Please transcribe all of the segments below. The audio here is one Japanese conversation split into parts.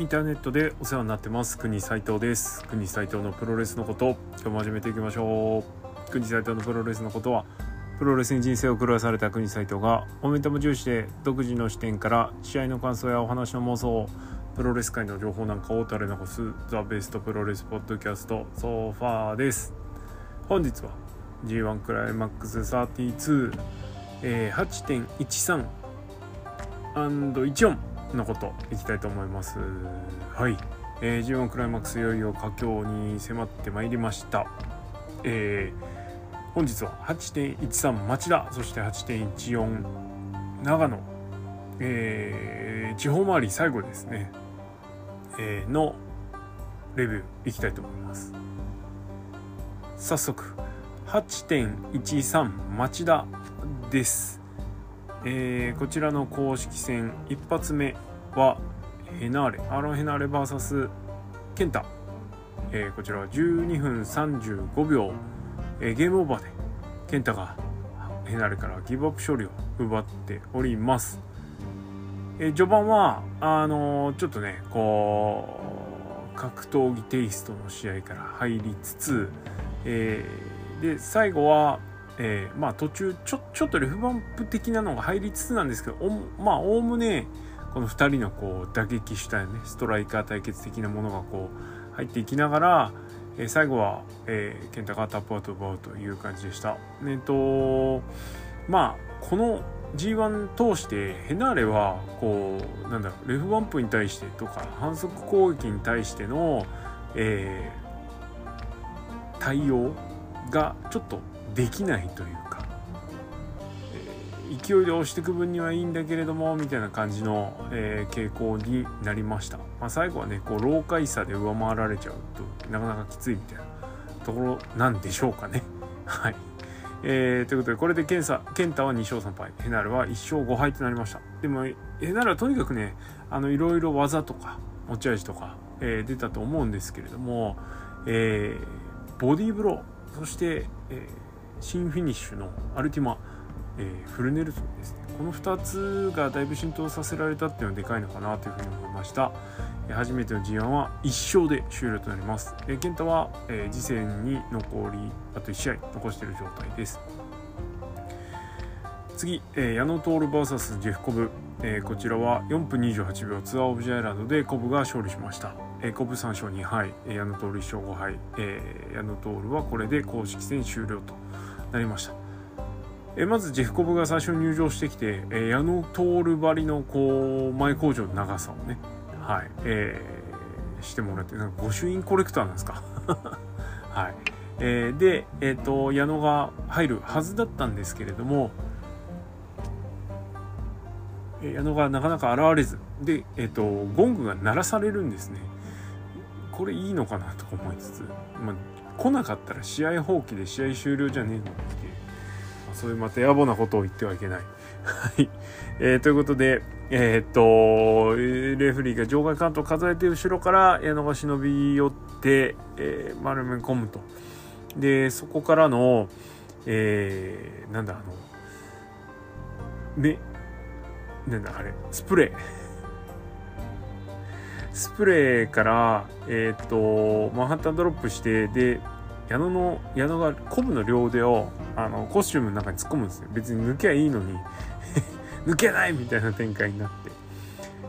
インターネットでお世話になってます。国斉藤です。国斉藤のプロレスのこと今日も始めていきましょう。国斉藤のプロレスのことはプロレスに人生を狂わされた国斉藤がモメンタム重視で独自の視点から試合の感想やお話の妄想プロレス界の情報なんかを垂れ残すザ・ベストプロレスポッドキャストソファーです。本日は G1 クライマックス32、えー、8.13 &14 のこといきたいと思います。はい、えー、G1 クライマックスいよいよ佳境に迫ってまいりました。えー、本日は8.13町田そして8.14長野。えー、地方回り最後ですね、えー、のレビューいきたいと思います。早速8.13町田です。えー、こちらの公式戦一発目はヘナーレ。アロン・ヘナーレ VS ケンタ、えー、こちらは12分35秒、えー、ゲームオーバーでケンタがヘナーレからギブアップ勝利を奪っております、えー、序盤はあのちょっとねこう格闘技テイストの試合から入りつつ、えで最後はえー、まあ途中ちょちょっとレフバンプ的なのが入りつつなんですけどおまあおおむねこの2人のこう打撃主体ねストライカー対決的なものがこう入っていきながら、えー、最後は、えー、ケンタがタップアウトを奪うという感じでした。えっとまあこの G1 通してヘナーレはこうなんだろうレフバンプに対してとか反則攻撃に対しての、えー、対応がちょっとできないというか、えー、勢いで押していく分にはいいんだけれどもみたいな感じの、えー、傾向になりました、まあ、最後はねこう老快さで上回られちゃうとなかなかきついみたいなところなんでしょうかね。はい。えー、ということでこれでケンサケンタは2勝3敗。ヘナルは1勝5敗となりました。でもヘナルはとにかくねあのいろいろ技とか持ち味とか、えー、出たと思うんですけれども、えー、ボディーブローそして、えー新フィニッシュのアルティマ、えー、フルネルソンですね。この2つがだいぶ浸透させられたっていうのはでかいのかなというふうに思いました、えー、初めての G1 は1勝で終了となります、えー、健太は、えー、次戦に残りあと1試合残している状態です。次、えー、矢野徹 VS ジェフコブ、えー、こちらは4分28秒ツアーオブジャイランドでコブが勝利しました。えー、コブ3勝2敗、えー、矢野徹1勝5敗、えー、矢野徹はこれで公式戦終了となりました。えまずジェフコブが最初に入場してきて、え矢野徹張りのこう前工場の長さをね、はい、えー、してもらって、なんか御朱印コレクターなんですか？はい。えー、で、えっ、ー、と、矢野が入るはずだったんですけれども、矢野がなかなか現れず、で、えっ、と、ゴングが鳴らされるんですね。これいいのかなとか思いつつ、まあ、来なかったら試合放棄で試合終了じゃねえのっていう、まあ、そういうまた野暮なことを言ってはいけない。はい。えー、ということで、えー、っと、レフリーが場外カウントを数えて後ろから矢野が忍び寄って、えー、丸め込むと。で、そこからの、えー、なんだ、あの、め、なんだ、あれ、スプレー。スプレーから、えっ、と、マンハッタンドロップして、で、矢野の、矢野がコブの両腕を、あの、コスチュームの中に突っ込むんですよ。別に抜けばいいのに 抜けないみたいな展開になって。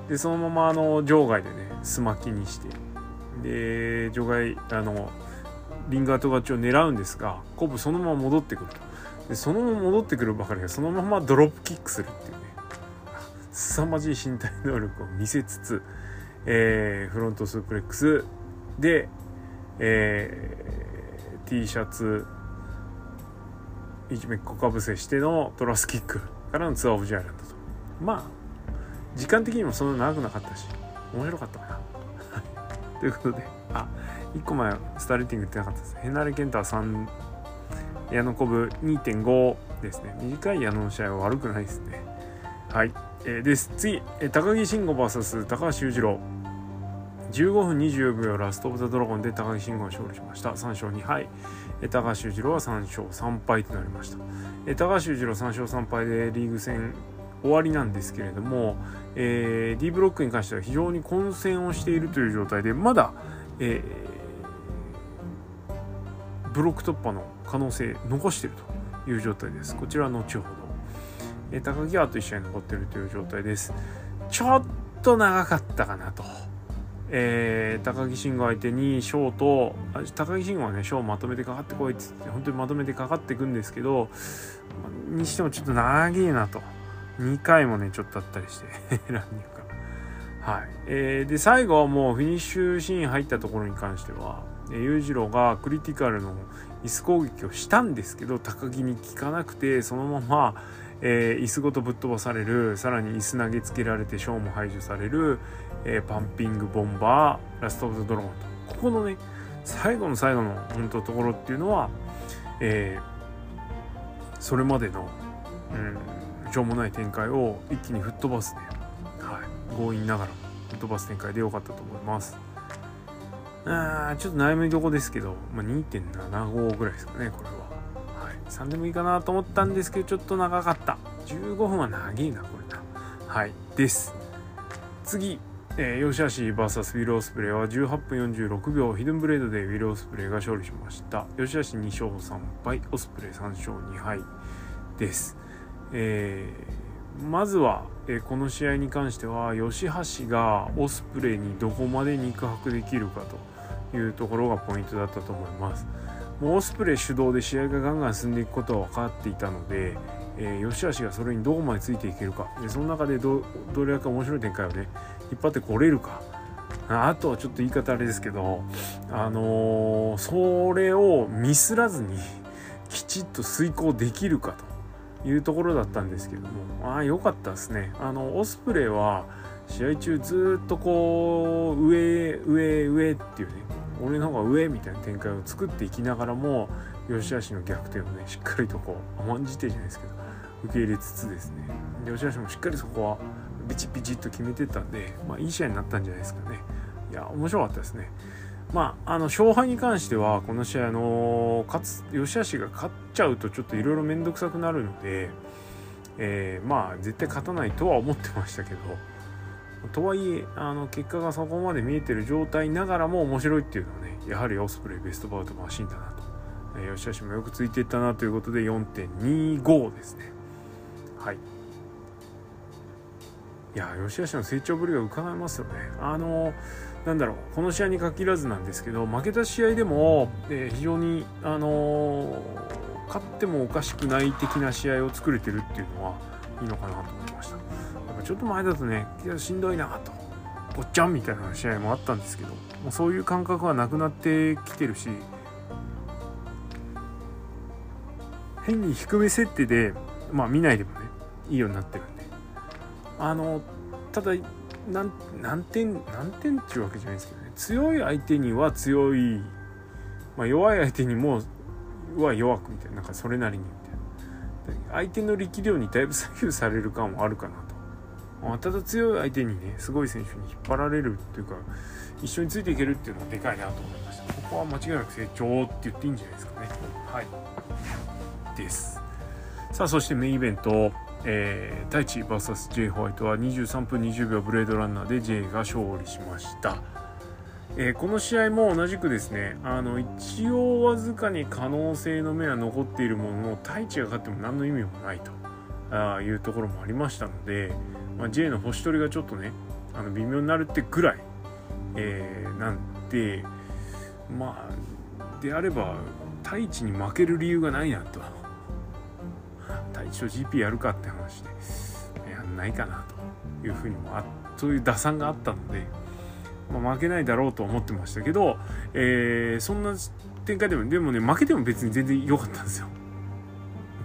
で、そのまま、あの、場外でね、すまきにして、で、場外、あの、リンガート勝ちを狙うんですが、コブそのまま戻ってくると。で、そのまま戻ってくるばかりが、そのままドロップキックするっていうね、凄まじい身体能力を見せつつ、えー、フロントスープレックス。で、えー、T シャツ。一目こかぶせしてのトラスキック。からのツアーオブジャイランドと。まあ時間的にもそんな長くなかったし面白かったかな。ということであ1個前スターレーティングってなかったです。ヘナレ・ケンター3矢野コブ2.5ですね。短い矢野の試合は悪くないですね。はい。えー、です。次、え、高木慎吾 VS 高橋裕次郎。15分24秒ラストオブザドラゴンで高木慎吾が勝利しました。3勝2敗、え、高橋裕次郎は3勝3敗となりました、え、高橋裕次郎3勝3敗でリーグ戦終わりなんですけれども、えー、D ブロックに関しては非常に混戦をしているという状態でまだ、えー、ブロック突破の可能性残しているという状態です。こちらは後ほど、えー、高木はあと1試合残ってるという状態です。ちょっと長かったかなと。えー、高木慎吾相手にショート高木慎吾はねショーまとめてかかってこいっつって本当にまとめてかかっていくんですけどにしてもちょっと長えなと。2回もねちょっとあったりしてランニングがはい、えー、で最後はもうフィニッシュシーン入ったところに関しては裕次郎がクリティカルの椅子攻撃をしたんですけど高木に効かなくてそのまま、えー、椅子ごとぶっ飛ばされるさらに椅子投げつけられてショーも排除される、えー、パンピングボンバーラスト・オブ・ザ・ドラゴンと。ここのね最後の最後の本当ところっていうのは、えー、それまでの、うん、しょうもない展開を一気に吹っ飛ばすね、はい、強引ながら吹っ飛ばす展開で良かったと思います。あちょっと悩みどこですけど、まあ、2.75ぐらいですかねこれは、3でもいいかなと思ったんですけどちょっと長かった。15分は長いなこれな。はい。です。次。えー、吉橋 VS ウィル・オスプレイは18分46秒ヒドゥンブレードでウィル・オスプレイが勝利しました。吉橋2勝3敗オスプレイ3勝2敗。です、えー、まずは、えー、この試合に関しては吉橋がオスプレイにどこまで肉薄できるかというところがポイントだったと思います。もうオスプレイ主導で試合がガンガン進んでいくことは分かっていたので、えー、吉橋がそれにどこまでついていけるか。でその中でどどれだけ面白い展開をね引っ張ってこれるか。あとはちょっと言い方あれですけどあのー、それをミスらずにきちっと遂行できるかというところだったんですけども。あ良かったですね。あのオスプレイは試合中ずっとこう上上上っていうね俺の方が上みたいな展開を作っていきながらも吉橋の逆転をねしっかりとこう甘んじてじゃないですけど受け入れつつですね。で吉橋もしっかりそこはビチビチっと決めてたんで、まあ、いい試合になったんじゃないですかね。いや面白かったですね。まあ、あの勝敗に関してはこの試合の勝つ吉橋が勝っちゃうとちょっといろいろ面倒くさくなるので、えー、まあ絶対勝たないとは思ってましたけどとはいえあの結果がそこまで見えてる状態ながらも面白いっていうのはねやはりオスプレイベストバウトマシンだなと、えー、吉橋もよくついていったなということで4.25ですね。はい。いや吉橋の成長ぶりが伺えますよね。あのなんだろうこの試合に限らずなんですけど負けた試合でも、えー、非常にあの勝ってもおかしくない的な試合を作れてるっていうのはいいのかなと思いました。やっぱちょっと前だとねしんどいなと。おっちゃんみたいな試合もあったんですけどもうそういう感覚はなくなってきてるし変に低め設定でまあ見ないでもねいいようになってるんで。あのただ何何点何点っていうわけじゃないですけどね。強い相手には強い、まあ、弱い相手にもは弱くみたいななんかそれなりにみたいな。相手の力量にだいぶ左右される感はあるかなと、ただ強い相手にねすごい選手に引っ張られるっていうか一緒についていけるっていうのはでかいなと思いました。ここは間違いなく成長って言っていいんじゃないですかね。はい。です。さあそしてメインイベント。えー、太一 VSJ ホワイトは23分20秒ブレードランナーで J が勝利しました、えー、この試合も同じくですねあの一応わずかに可能性の目は残っているものの太一が勝っても何の意味もないとあいうところもありましたので、まあ、J の星取りがちょっとねあの微妙になるってぐらい、えー、なんでまあであれば太一に負ける理由がないなと。一応 GP やるかって話でやんないかなというふうにもあそういう打算があったので、まあ、負けないだろうと思ってましたけど、えー、そんな展開でもでもね負けても別に全然良かったんですよ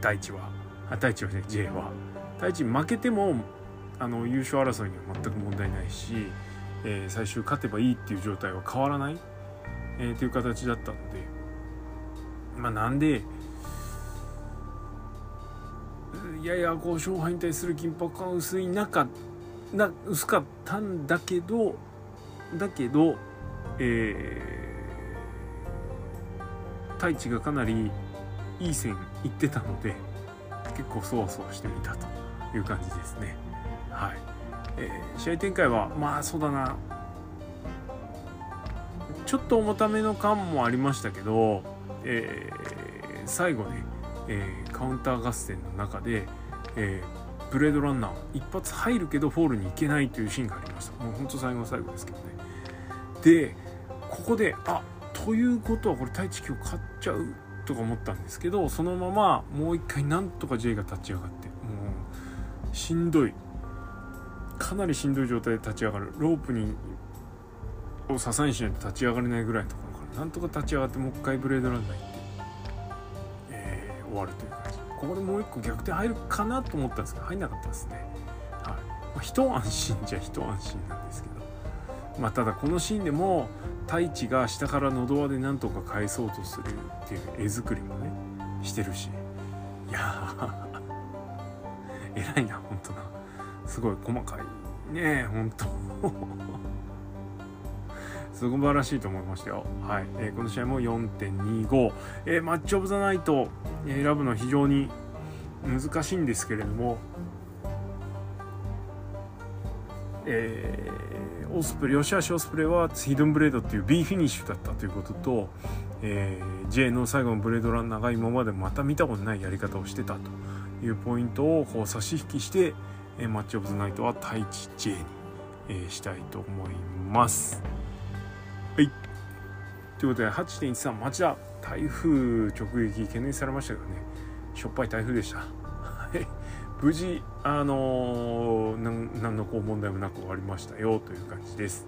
第一はあ第一はね J は。第一負けてもあの優勝争いには全く問題ないし、えー、最終勝てばいいっていう状態は変わらない、えー、という形だったのでまあなんでいやいやこう勝敗に対する緊迫感薄い中な薄かったんだけどだけどえー、太一がかなりいい線いってたので結構そわそわしてみたという感じですね。はい。えー、試合展開はまあそうだな。ちょっと重ための感もありましたけど、えー、最後ね、えー、カウンター合戦の中で、えー、ブレードランナー一発入るけどフォールに行けないというシーンがありました。もうほんと最後の最後ですけどね。でここであということはこれ太一今日勝っちゃうとか思ったんですけどそのままもう一回なんとか J が立ち上がってもうしんどい。かなりしんどい状態で立ち上がる。ロープにを支えにしないと立ち上がれないぐらいのところからなんとか立ち上がってもう一回ブレードランナー行って、えー、終わるという感じ。ここでもう一個逆転入るかなと思ったんですけど入んなかったですね。はい、まあ、一安心じゃ一安心なんですけど。まあただこのシーンでも太一が下から喉輪でなんとか返そうとするっていう絵作りもねしてるしいや 偉いな本当なすごい細かいね本当 素晴らしいと思いましたよ。はい。えー、この試合も4.25。えー、マッチオブザナイト、選ぶのは非常に難しいんですけれども、えー、オスプレイ、吉橋オスプレイはヒドンブレードっていう B フィニッシュだったということと、えー、J の最後のブレードランナーが今までまた見たことないやり方をしてたというポイントをこう差し引きして、えー、マッチオブザナイトは対地 J に、えー、したいと思います。はい。ということで8.13町田台風直撃懸念されましたけどね。しょっぱい台風でした。無事あのー、何のこう問題もなく終わりましたよという感じです。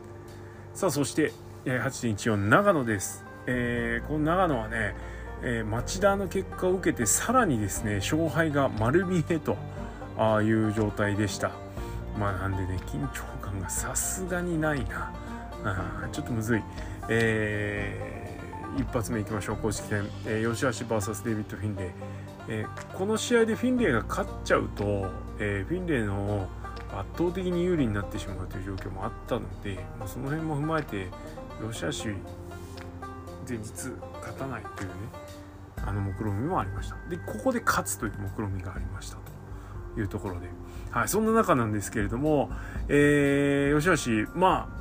さあそして8.14長野です、えー、この長野はね、えー、町田の結果を受けてさらにですね勝敗が丸見えとあいう状態でした。まあなんでね緊張感がさすがにないな。あちょっとむずい、えー、一発目いきましょう。公式戦、えー、吉橋 VS デイビッド・フィンレイ、えー、この試合でフィンレイが勝っちゃうと、えー、フィンレイの圧倒的に有利になってしまうという状況もあったので、まあ、その辺も踏まえて吉橋前日勝たないというねあの目論見みもありましたでここで勝つという目論見みがありましたというところで、はい、そんな中なんですけれども、えー、吉橋まあ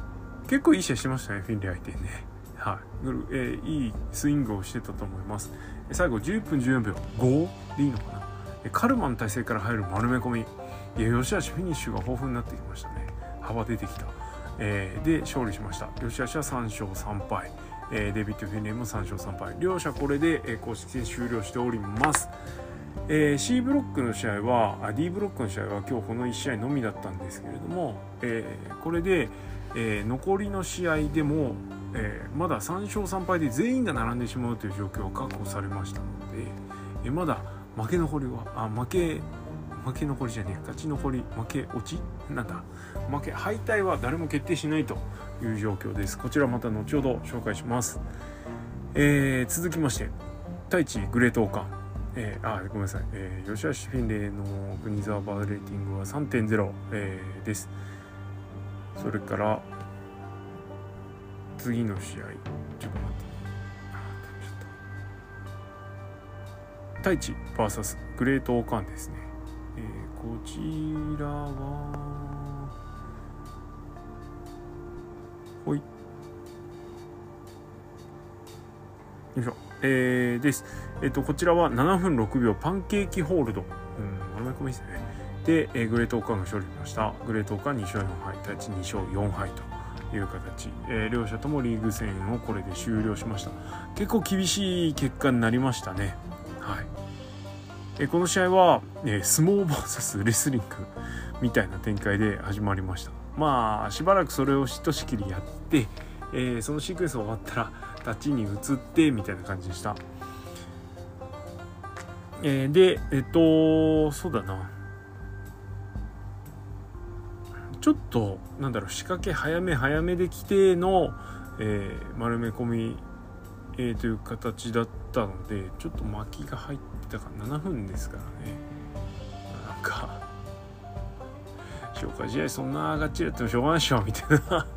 結構いい試合してましたね、フィンレイ相手にね。はい。えー、いいスイングをしてたと思います。最後11分14秒5でいいのかな？カルマの体勢から入る丸め込み。いや、吉橋フィニッシュが豊富になってきましたね。幅出てきた。えー、で、勝利しました。吉橋は3勝3敗。えー、デビッド・フィンレイも3勝3敗。両者これで、えー、公式戦終了しております。えー、C ブロックの試合はあ D ブロックの試合は今日この1試合のみだったんですけれども、えー、これで、えー、残りの試合でも、えー、まだ3勝3敗で全員が並んでしまうという状況は確保されましたので、えー、まだ負け残りはあ負け負け残りじゃねえ勝ち残り負け落ちなんだ負け敗退は誰も決定しないという状況です。こちらまた後ほど紹介します、えー、続きまして太一グレートオカンえー、あごめんなさい、えー、吉橋フィンレイのグニザーバーレーティングは3.0、えー、です。それから次の試合。ちょっと待って。太一 VS グレートオーカンですね、えー、こちらはほい。よいしょ。えー、です。えっ、ー、とこちらは7分6秒パンケーキホールド。うん丸め込みですね。で、えー、グレートオーカンが勝利しました。グレートオーカン2勝4敗太一2勝4敗と。いう形、えー、両者ともリーグ戦をこれで終了しました。結構厳しい結果になりましたね。はい、えー、この試合は、えー、相撲 VS レスリングみたいな展開で始まりました。まあしばらくそれをひとしきりやって、えー、そのシークエンス終わったら立ちに移ってみたいな感じでした。えー、でえっとそうだな。ちょっとなんだろう仕掛け早め早めで来ての、えー、丸め込み、えー、という形だったのでちょっと巻きが入ってたから7分ですからね。なんか消化試合そんながっちりやってもしょうがないでしょみたいな。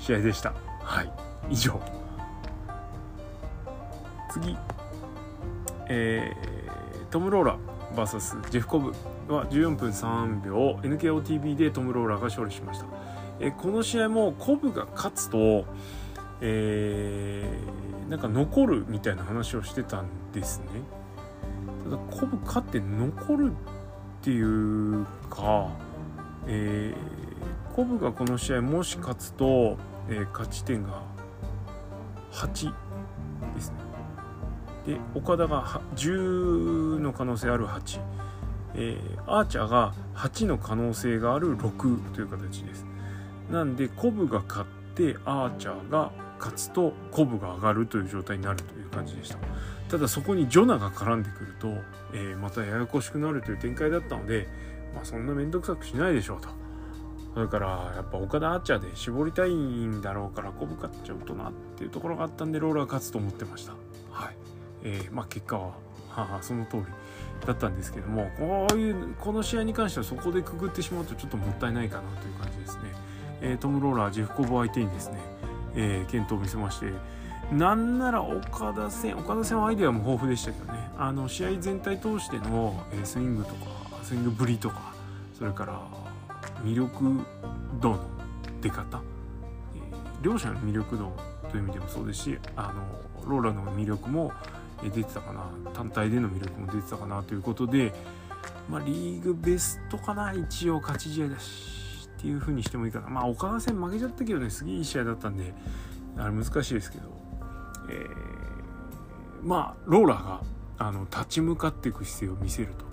試合でした。はい。以上。次。えー、トム・ローラ VS ジェフコブ。は14分3秒。NKOTB でトム・ローラーが勝利しました。えこの試合もコブが勝つと、えー、なんか残るみたいな話をしてたんですね。ただコブ勝って残るっていうか、えー、コブがこの試合もし勝つと、えー、勝ち点が8ですね。で岡田が10の可能性ある8、えー、アーチャーが8の可能性がある6という形です。なんでコブが勝ってアーチャーが勝つとコブが上がるという状態になるという感じでした。ただそこにジョナが絡んでくると、えー、またややこしくなるという展開だったので、まあ、そんな面倒くさくしないでしょうと。それからやっぱ岡田アーチャーで絞りたいんだろうからコブ勝っちゃうとなっていうところがあったんでローラー勝つと思ってました。はい。えー、まあ結果ははその通り。だったんですけどもこういうこの試合に関してはそこでくぐってしまうとちょっともったいないかなという感じですね、えー、トム・ローラージェフコブ相手にですね、えー、健闘を見せましてなんなら岡田戦岡田戦はアイデアも豊富でしたけどね。あの試合全体通しての、えスイングとかスイングぶりとかそれから魅力度の出方、えー、両者の魅力度という意味でもそうですしあのローラの魅力も出てたかな？単体での魅力も出てたかなということで、まあ、リーグベストかな？一応勝ち試合だしっていう風にしてもいいかな。まあ岡田戦負けちゃったけどねすげえいい試合だったんであれ難しいですけど、えー、まあローラーがあの立ち向かっていく姿勢を見せると。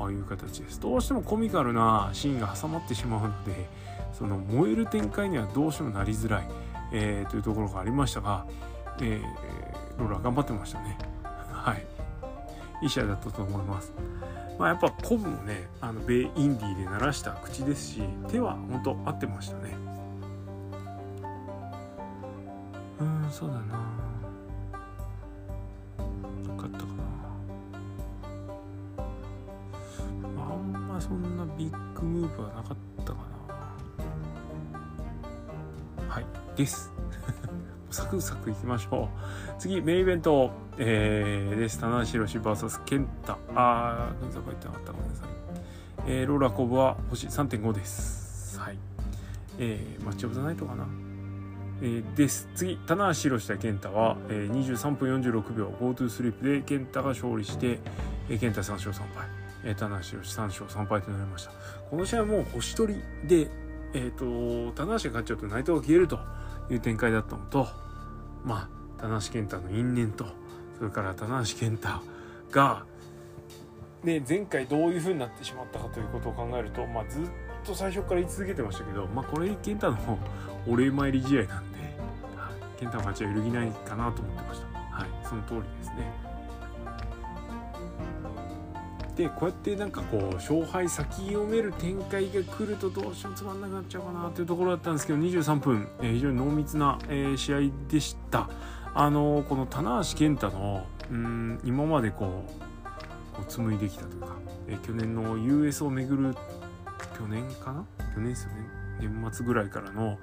いう形です。どうしてもコミカルなシーンが挟まってしまうのでその燃える展開にはどうしてもなりづらい、えー、というところがありましたが、えー、ローラー頑張ってましたね。はい。いい試合だったと思います。まあやっぱコブもねあの米インディーで鳴らした口ですし手は本当合ってましたね。うんそうだな。なかったかな、まあ、あんまそんなビッグムーブはなかったかな。はいです。サクサクいきましょう。次、メインイベント、えー、です。棚橋宏 VS ケンタ。あー、どこ言ってなかったごめんなさい。えー、ローラーコブは星3.5です。はい。えー、マッチオブザナイトかな。えー、です。次、棚橋宏対ケンタは、えー、23分46秒 GoTo スリープでケンタが勝利して、えー、ケンタ3勝3敗。えー、棚橋宏3勝3敗となりました。この試合はもう星取りで、えっ、ー、と、棚橋が勝っちゃうと内藤が消えると。いう展開だったのとまあ棚橋健太の因縁とそれから棚橋健太が、ね、前回どういう風になってしまったかということを考えると、まあ、ずっと最初から言い続けてましたけど、まあ、これ健太のお礼参り試合なんで、はい、健太の勝ちは揺るぎないかなと思ってました。はい、その通りですね。でこうやってなんかこう勝敗先読める展開が来るとどうしてもつまんなくなっちゃうかなというところだったんですけど23分、えー、非常に濃密な、え、試合でした。あのー、この棚橋健太のうん今までこうこう紡いできたというか、え、去年の US をめぐる去年かな？去年ですよね年末ぐらいからの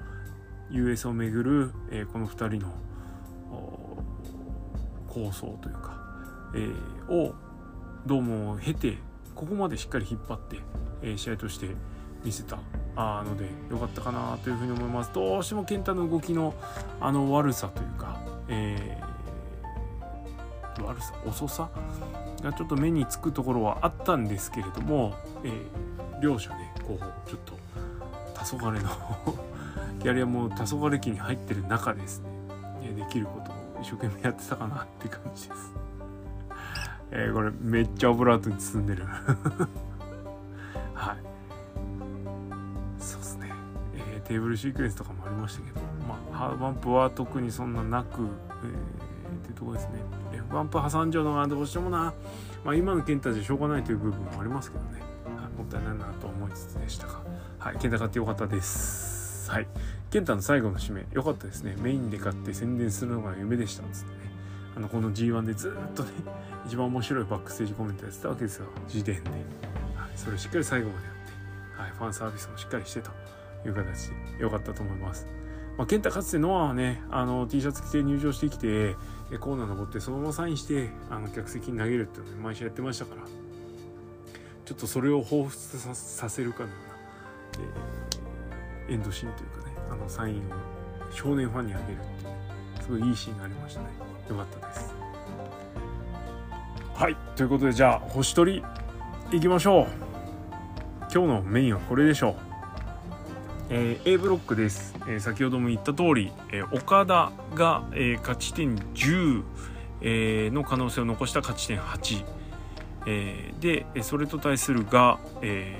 US をめぐる、え、この2人の構想というか、え、をどうも経てここまでしっかり引っ張って、えー、試合として見せたあので良かったかなというふうに思いますどうしても健太の動きのあの悪さというか、えー、悪さ遅さがちょっと目につくところはあったんですけれども、えー、両者ねこうちょっと黄昏の キャリアも黄昏期に入ってる中ですねできることを一生懸命やってたかなって感じです。えー、これめっちゃオブラートに包んでる。はい。そうっすね、えー、テーブルシークエンスとかもありましたけどまあハードバンプは特にそんななく、えー、っていうとこですね。F バンプ挟んじゃうのがどうしてもな。まあ今の健太じゃしょうがないという部分もありますけどね、はい、もったいないなと思いつつでしたがはい。健太買ってよかったです。はい。健太の最後の締め。良かったですね。メインで買って宣伝するのが夢でした。っつってね。あのこの G1 でずっとね一番面白いバックステージコメントやってたわけですよ。時点で、はい、それをしっかり最後までやって、はい、ファンサービスもしっかりしてという形で。良かったと思います。まあ、健太かつてノアはねあの T シャツ着て入場してきてコーナー登ってそのままサインしてあの客席に投げるっていうのを毎週やってましたから。ちょっとそれを彷彿ささせるかのような、えー、エンドシーンというかねあのサインを少年ファンにあげるっていうすごいいいシーンがありましたね。よかったです。はい。ということでじゃあ星取りいきましょう。今日のメインはこれでしょう。えー、A ブロックです、えー、先ほども言った通り、えー、岡田が、えー、勝ち点10、えー、の可能性を残した勝ち点8、えー、でそれと対するが、え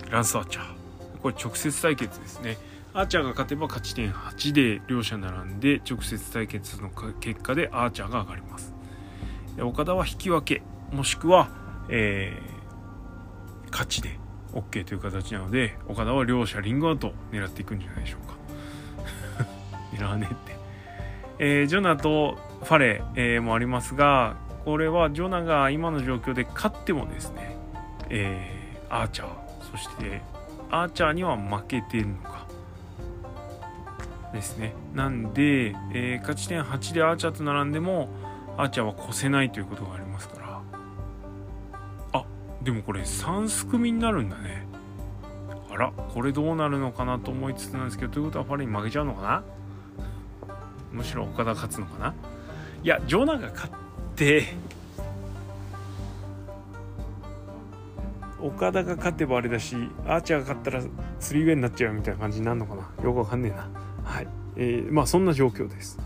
ー、ランス・アーチャー。これ直接対決ですね。アーチャーが勝てば勝ち点8で両者並んで直接対決の結果でアーチャーが上がります。岡田は引き分けもしくは、えー、勝ちで OK という形なので岡田は両者リングアウト狙っていくんじゃないでしょうか。狙わねえって、えー、ジョナとファレ、ー、もありますがこれはジョナが今の状況で勝ってもですね、えー、アーチャーそしてアーチャーには負けてるのか。ですね。なんで、えー、勝ち点8でアーチャーと並んでもアーチャーは越せないということがありますから。あでもこれ3すくみになるんだね。あらこれどうなるのかなと思いつつなんですけどということはファレに負けちゃうのかな？むしろ岡田勝つのかな？いやジョナが勝って岡田が勝てばあれだしアーチャーが勝ったら 3way になっちゃうみたいな感じになるのかな？よくわかんねえな。はい。えー、まあそんな状況です。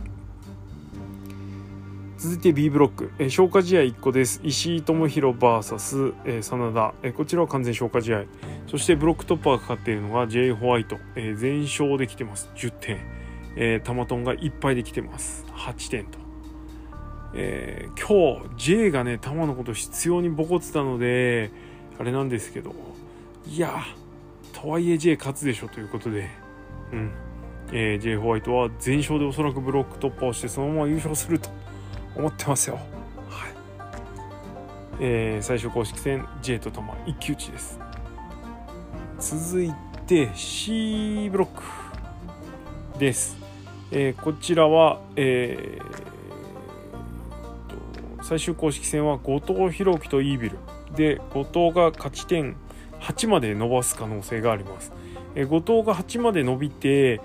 続いて B ブロック、えー、消化試合1個です。石井智弘 VS、えー、真田、えー、こちらは完全消化試合。そしてブロックトッパーがかかっているのが J ホワイト、えー、全勝できてます。10点、えー、タマトンがいっぱいできてます。8点と、えー、今日 J がね玉のこと必要にボコってたのであれなんですけど。いやとはいえ J 勝つでしょということで。うん。えー、J ホワイトは全勝でおそらくブロック突破をしてそのまま優勝すると思ってますよ。はいえー、最終公式戦 J と玉一騎打ちです。続いて C ブロックです。えー、こちらは、えー、最終公式戦は後藤弘樹とイービルで後藤が勝ち点8まで伸ばす可能性があります。えー、後藤が8まで伸びて、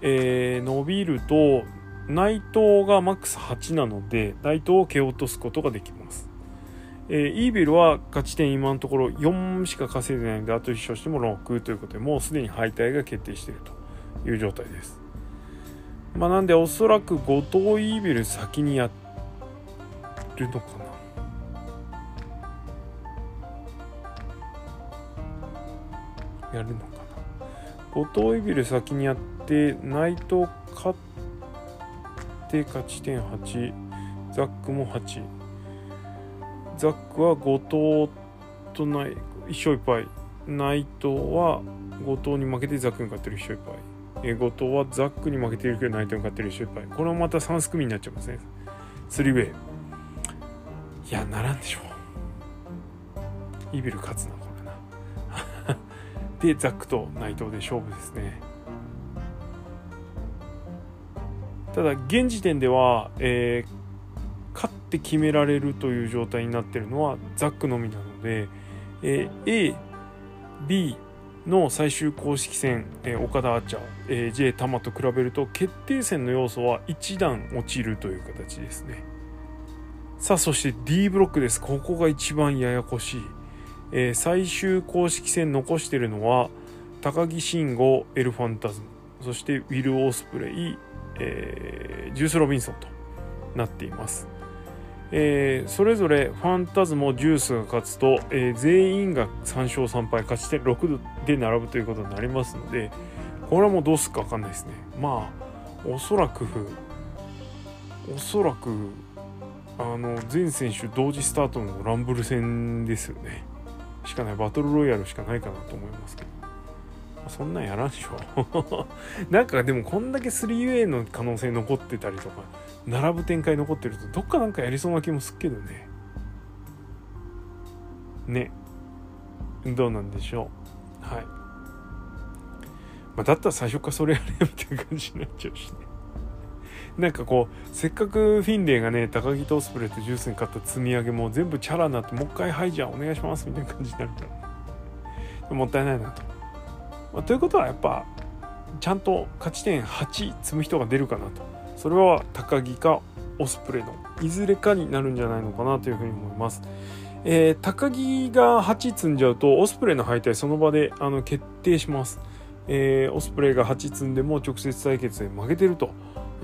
えー、伸びると内藤がマックス8なので内藤を蹴落とすことができます、えー、イービルは勝ち点今のところ4しか稼いでないのであと1勝しても6ということでもうすでに敗退が決定しているという状態です。まあなんでおそらく後藤イービル先にやるのかな。やるのかな。後藤イービル先にやってで内藤勝って勝ち点8ザックも8ザックは後藤とない1勝1敗。内藤は後藤に負けてザックに勝ってる1勝1敗。え後藤はザックに負けてるけど内藤に勝ってる1勝1敗。これもまた3す組になっちゃいますね。スリーウェイ。いやならんでしょう。イビル勝つなこれな。でザックと内藤で勝負ですね。ただ現時点では、えー、勝って決められるという状態になっているのはザックのみなので、えー、A、B の最終公式戦、えー、岡田アーチャー、えー、J 玉と比べると決定戦の要素は一段落ちるという形ですね。さあそして D ブロックです。ここが一番ややこしい、えー、最終公式戦残しているのは高木慎吾エルファンタズム。そしてウィル・オースプレイえー、ジュース・ロビンソンとなっています。えー、それぞれファンタズモジュースが勝つと、えー、全員が3勝3敗勝ち点6で並ぶということになりますのでこれはもうどうするか分かんないですね。まあおそらくおそらくあの全選手同時スタートのランブル戦ですよね。しかない。バトルロイヤルしかないかなと思いますけど。そんなんやらんでしょ。なんかでもこんだけ 3way の可能性残ってたりとか並ぶ展開残ってるとどっかなんかやりそうな気もすっけどね。ね。どうなんでしょう。はい、まあ、だったら最初からそれやれよみたいな感じになっちゃうしね。なんかこうせっかくフィンレイがね高木とオスプレイとジュースに買った積み上げも全部チャラになってもう一回はいじゃあお願いしますみたいな感じになるからもったいないなと、まあ、ということはやっぱちゃんと勝ち点8積む人が出るかなとそれは高木かオスプレイのいずれかになるんじゃないのかなというふうに思います。えー、高木が8積んじゃうとオスプレイの敗退その場であの決定します。えー、オスプレイが8積んでも直接対決で負けてると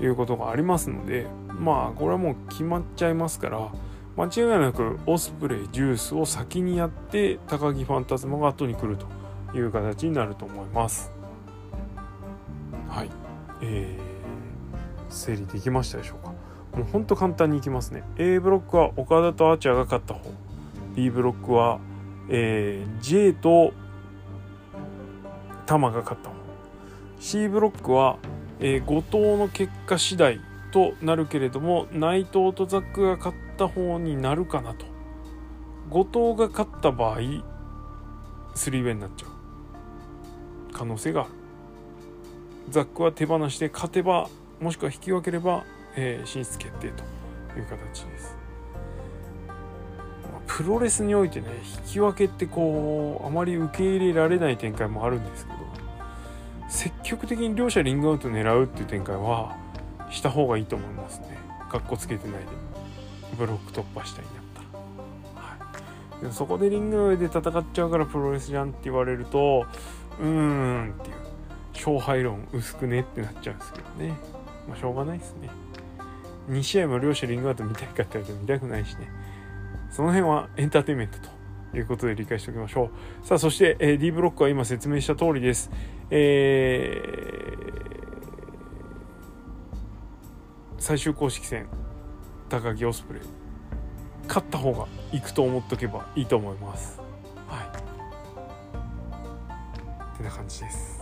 いうことがありますのでまあこれはもう決まっちゃいますから間違いなくオスプレイジュースを先にやって高木ファンタズマが後に来るという形になると思います。はい、えー、整理できましたでしょうか？もうほんと簡単にいきますね。A ブロックは岡田とアーチャーが勝った方。B ブロックは、えー、J と玉が勝った方。C ブロックは、えー、後藤の結果次第となるけれども内藤とザックが勝った方になるかなと。後藤が勝った場合3ウェイになっちゃう可能性がザックは手放して勝てばもしくは引き分ければえー、進出決定という形です。プロレスにおいてね引き分けってこうあまり受け入れられない展開もあるんですけど積極的に両者リングアウト狙うっていう展開はした方がいいと思いますね。かっこつけてないで。ブロック突破したいんだった、そこでリングの上で戦っちゃうからプロレスじゃんって言われるとうーんっていう。勝敗論薄くねってなっちゃうんですけどね。まあしょうがないですね。2試合も両者リングアウト見たいかって言われても見たくないしね。その辺はエンターテインメントということで理解しておきましょう。さあそして、えー、D ブロックは今説明した通りです。えー、最終公式戦高木オスプレイ。勝った方がいくと思っとけばいいと思います。な感じです。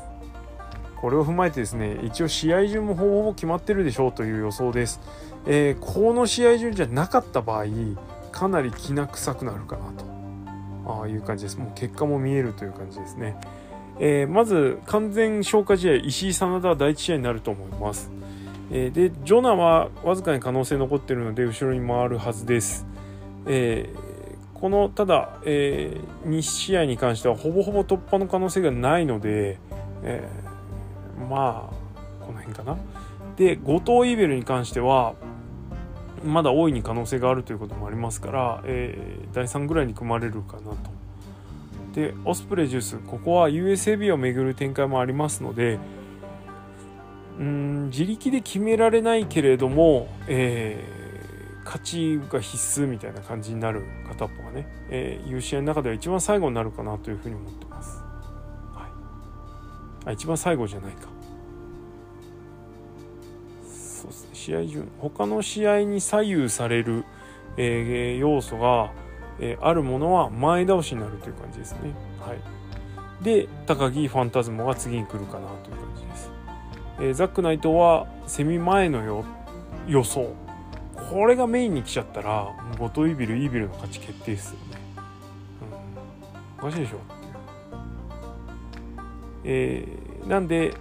これを踏まえてですね一応試合順もほぼほぼ決まってるでしょうという予想です。えー、この試合順じゃなかった場合かなりきな臭くなるかなと。あいう感じです。もう結果も見えるという感じですね、えー、まず完全消化試合石井真田は第1試合になると思います、え、でジョナはわずかに可能性残ってるので後ろに回るはずです、え、このただ、えー、2試合に関してはほぼほぼ突破の可能性がないので、えー、まあこの辺かなで後藤イーベルに関してはまだ大いに可能性があるということもありますから、えー、第3ぐらいに組まれるかなと。でオスプレイジュースここは USAB をめぐる展開もありますのでうん自力で決められないけれども、えー、勝ちが必須みたいな感じになる片っぽがね、えー、いう試合の中では一番最後になるかなというふうに思ってます。はい、あ一番最後じゃないか。そうですね。試合順他の試合に左右される、えー、要素が、えー、あるものは前倒しになるという感じですね。はい。で高木ファンタズモが次に来るかなという感じです、えー、ザックナイトはセミ前のよ予想。これがメインに来ちゃったらボトイビルイービルの勝ち決定ですよね、うん、おかしいでしょ。えー、なんで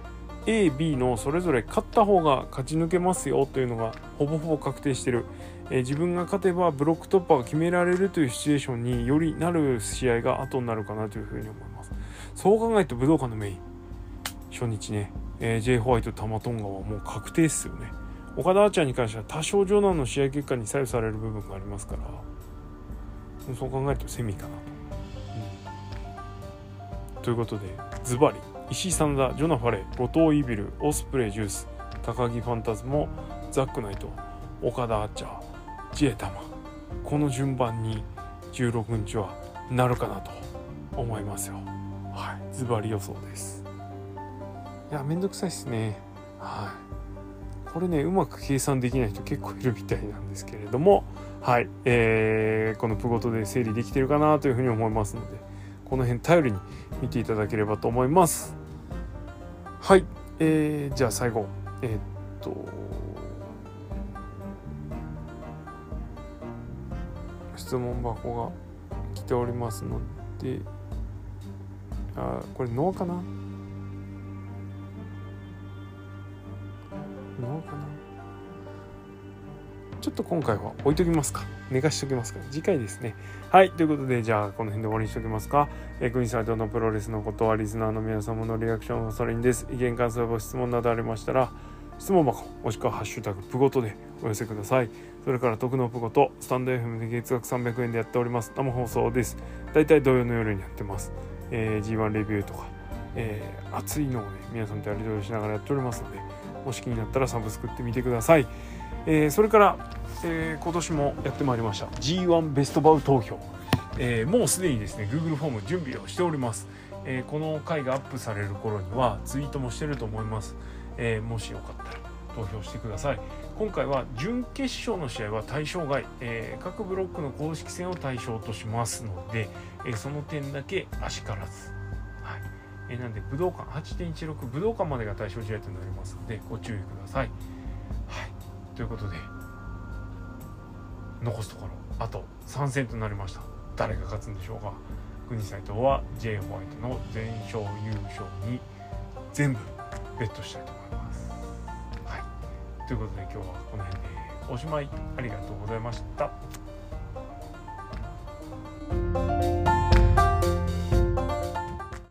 A、B のそれぞれ勝った方が勝ち抜けますよというのがほぼほぼ確定してる、えー、自分が勝てばブロック突破が決められるというシチュエーションによりなる試合が後になるかなというふうに思います。そう考えると武道館のメイン。初日ね、えー、J ホワイトタマトンガはもう確定ですよね。岡田アーチャーに関しては多少ジョナの試合結果に左右される部分がありますからそう考えるとセミかなと、うん、ということでズバリ石井真田ジョナ・ファレ後藤イビルオスプレイジュース高木ファンタズモザックナイト岡田アーチャージエタマ。この順番に16日はなるかなと思いますよ。はい。ズバリ予想です。いやめんどくさいっすね。はい。これねうまく計算できない人結構いるみたいなんですけれどもはい、えー、このプゴトで整理できてるかなというふうに思いますのでこの辺頼りに見ていただければと思います。はい、えー、じゃあ最後えー、っと質問箱が来ておりますのであこれ脳かな？脳かな。ちょっと今回は置いときますか。寝かしときますか。次回ですね。はいということでじゃあこの辺で終わりにしておきますか、えー、国斎藤のプロレスのことはリスナーの皆様のリアクションはそれにです。意見感想ご質問などありましたら質問箱もしくはハッシュタグプゴトでお寄せください。それから徳のプゴトスタンド FM で月額300円でやっております。生放送です。だいたい土曜の夜にやってます、えー、G1 レビューとか、えー、熱いのをね皆さんとやり取りしながらやっておりますのでもし気になったらサブスクってみてください。えー、それから、えー、今年もやってまいりました。G1 ベストバウ投票、えー、もうすでにですね Google フォーム準備をしております、えこの回がアップされる頃にはツイートもしてると思います、えもしよかったら投票してください。今回は準決勝の試合は対象外、え各ブロックの公式戦を対象としますので、えその点だけあしからず。えなんで武道館8.16武道館までが対象試合となりますのでご注意ください。ということで残すところあと3戦となりました。誰が勝つんでしょうか？国斎藤は J ホワイトの全勝優勝に全部ベットしたいと思います。はい、ということで今日はこの辺でおしまい。ありがとうございました。